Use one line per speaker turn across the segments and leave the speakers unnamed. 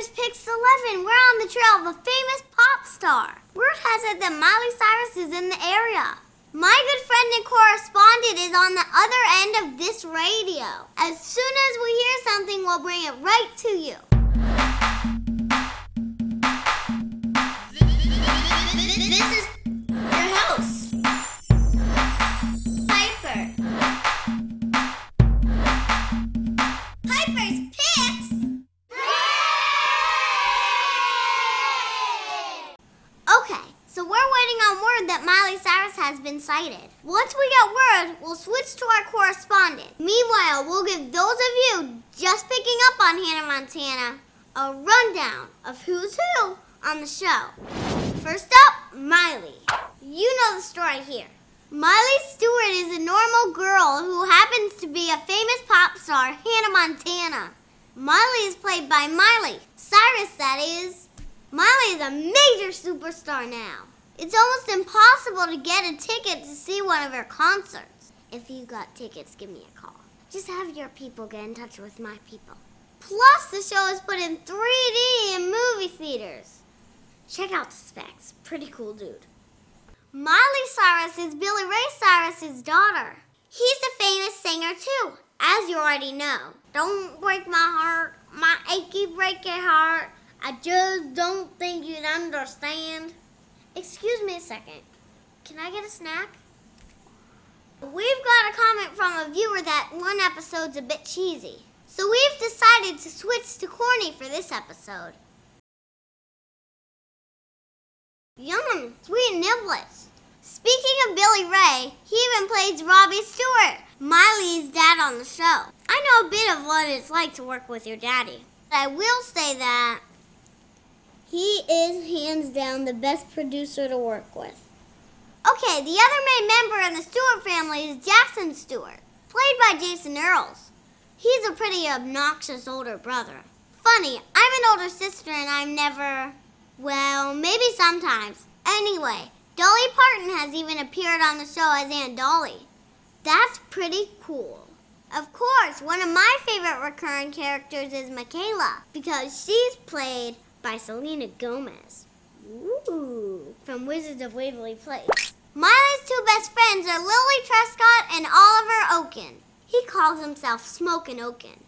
Piper's Picks 11. We're on the trail of a famous pop star. Word has it that Miley Cyrus is in the area. My good friend and correspondent is on the other end of this radio. As soon as we hear something, we'll bring it right to you. Word that Miley Cyrus has been sighted. Once we get word, we'll switch to our correspondent. Meanwhile, we'll give those of you just picking up on Hannah Montana a rundown of who's who on the show. First up, Miley. You know the story here. Miley Stewart is a normal girl who happens to be a famous pop star, Hannah Montana. Miley is played by Miley Cyrus, that is. Miley is a major superstar now. It's almost impossible to get a ticket to see one of her concerts. If you got tickets, give me a call. Just have your people get in touch with my people. Plus, the show is put in 3D in movie theaters. Check out the specs. Pretty cool dude. Miley Cyrus is Billy Ray Cyrus's daughter. He's a famous singer too, as you already know. Don't break my heart, my achy breaky heart. I just don't think you'd understand. Excuse me a second. Can I get a snack? We've got a comment from a viewer that one episode's a bit cheesy. So we've decided to switch to corny for this episode. Yum, sweet niblets. Speaking of Billy Ray, he even plays Robbie Stewart, Miley's dad on the show. I know a bit of what it's like to work with your daddy. I will say that is hands down the best producer to work with. Okay, the other main member in the Stewart family is Jackson Stewart, played by Jason Earles. He's a pretty obnoxious older brother. Funny, I'm an older sister and I'm never. Well, maybe sometimes. Anyway, Dolly Parton has even appeared on the show as Aunt Dolly. That's pretty cool. Of course, one of my favorite recurring characters is Mikayla because she's played by Selena Gomez. Ooh, from Wizards of Waverly Place. Miley's two best friends are Lily Truscott and Oliver Oken. He calls himself Smokin' Oken.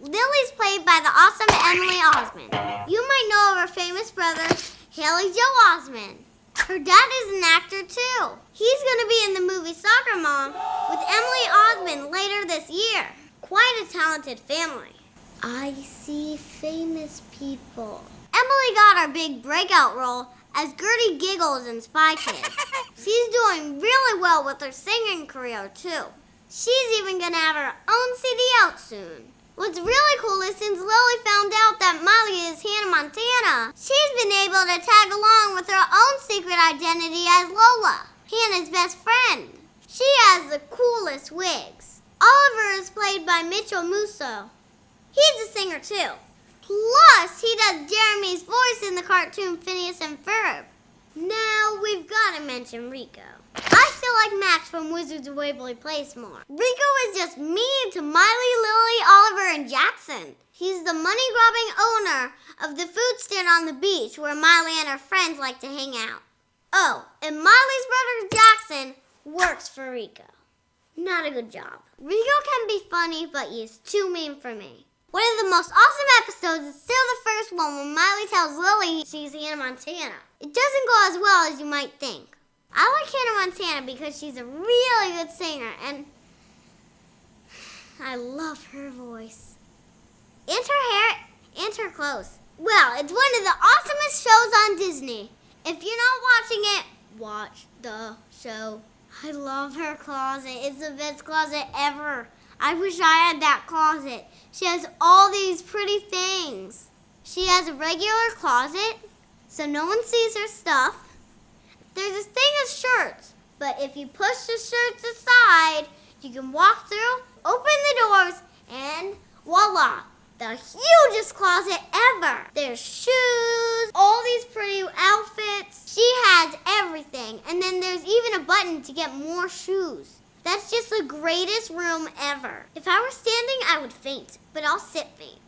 Lily's played by the awesome Emily Osment. You might know of her famous brother, Haley Joel Osment. Her dad is an actor too. He's going to be in the movie Soccer Mom with Emily Osment later this year. Quite a talented family. I see famous people. Emily got our big breakout role as Gertie Giggles in Spy Kids. She's doing really well with her singing career too. She's even gonna have her own CD out soon. What's really cool is since Lily found out that Molly is Hannah Montana, she's been able to tag along with her own secret identity as Lola, Hannah's best friend. She has the coolest wigs. Oliver is played by Mitchell Musso. He's a singer too. Plus, he does Jeremy's voice in the cartoon Phineas and Ferb. Now, we've got to mention Rico. I feel like Max from Wizards of Waverly Place more. Rico is just mean to Miley, Lily, Oliver, and Jackson. He's the money grubbing owner of the food stand on the beach where Miley and her friends like to hang out. Oh, and Miley's brother Jackson works for Rico. Not a good job. Rico can be funny, but he's too mean for me. One of the most awesome episodes is still the first one when Miley tells Lily she's Hannah Montana. It doesn't go as well as you might think. I like Hannah Montana because she's a really good singer and I love her voice. And her hair and her clothes. Well, it's one of the awesomest shows on Disney. If you're not watching it, watch the show. I love her closet. It's the best closet ever. I wish I had that closet. She has all these pretty things. She has a regular closet, so no one sees her stuff. There's this thing of shirts, but if you push the shirts aside, you can walk through, open the doors, and voila! The hugest closet ever. There's shoes, all these pretty outfits. She has everything. And then there's even a button to get more shoes. That's just the greatest room ever. If I were standing, I would faint, but I'll sit faint.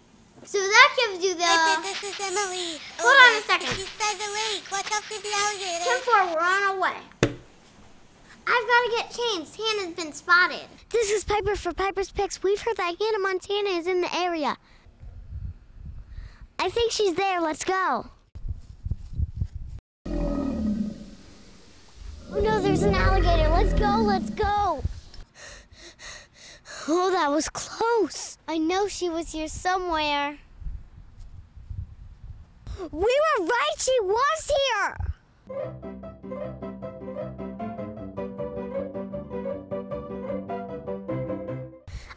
So that gives you the
it's Emily.
Hold on a second.
She's by the lake. Watch out for the alligator.
10 4, we're on our way. I've got to get changed. Hannah's been spotted.
This is Piper for Piper's Picks. We've heard that Hannah Montana is in the area. I think she's there. Let's go. Oh no, there's an alligator. Let's go, let's go. Oh, that was close. I know she was here somewhere. We were right, she was here.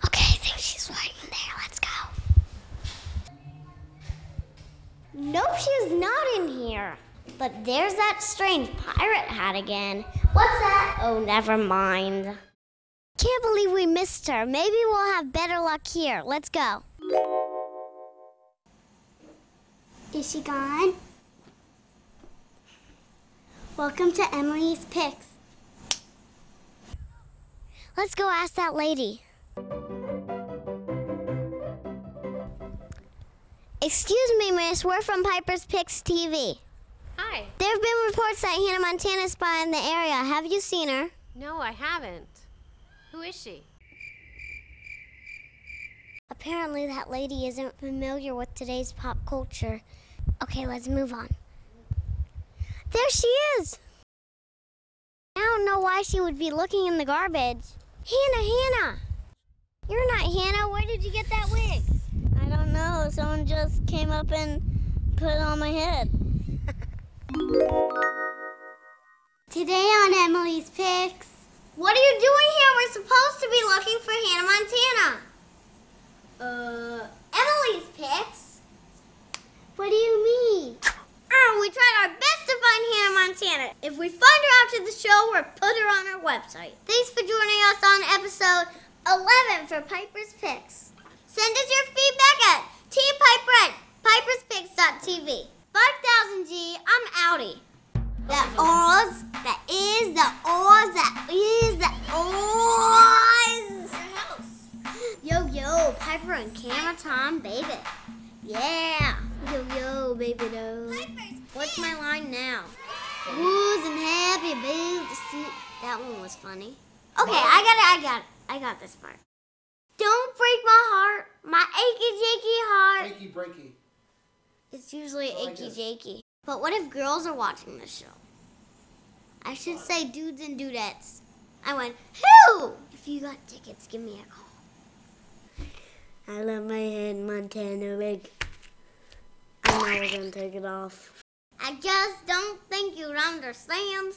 Okay, I think she's right in there. Let's go. Nope, she's not in here. But there's that strange pirate hat again. What's that? Oh, never mind. I can't believe we missed her. Maybe we'll have better luck here. Let's go.
Is she gone? Welcome to Emily's Picks.
Let's go ask that lady. Excuse me, miss. We're from Piper's Picks TV.
Hi.
There have been reports that Hannah Montana is spy in the area. Have you seen her?
No, I haven't. Who is she?
Apparently, that lady isn't familiar with today's pop culture. Okay, let's move on. There she is! I don't know why she would be looking in the garbage. Hannah, Hannah! You're not Hannah. Where did you get that wig?
I don't know. Someone just came up and put it on my head.
Today on Emily's Picks. What are you doing here? We're supposed to be looking for Hannah Montana. Uh, Emily's Picks?
What do you mean?
Oh, we tried our best to find Hannah Montana. If we find her after the show, we'll put her on our website. Thanks for joining us on episode 11 for Piper's Picks. Send us your feedback at tpiper at piperspicks.tv. 5000G, I'm outie. That Oz, that is, the Oz, that was funny. Okay, I got it, I got it. I got this part. Don't break my heart, my achy jakey heart.
Breaky, breaky.
It's usually
I like
achy jakey. But what if girls are watching this show? I should say dudes and dudettes. I went, who? If you got tickets, give me a call.
I love my head Montana wig. I'm never gonna take it off.
I just don't think you'd understand.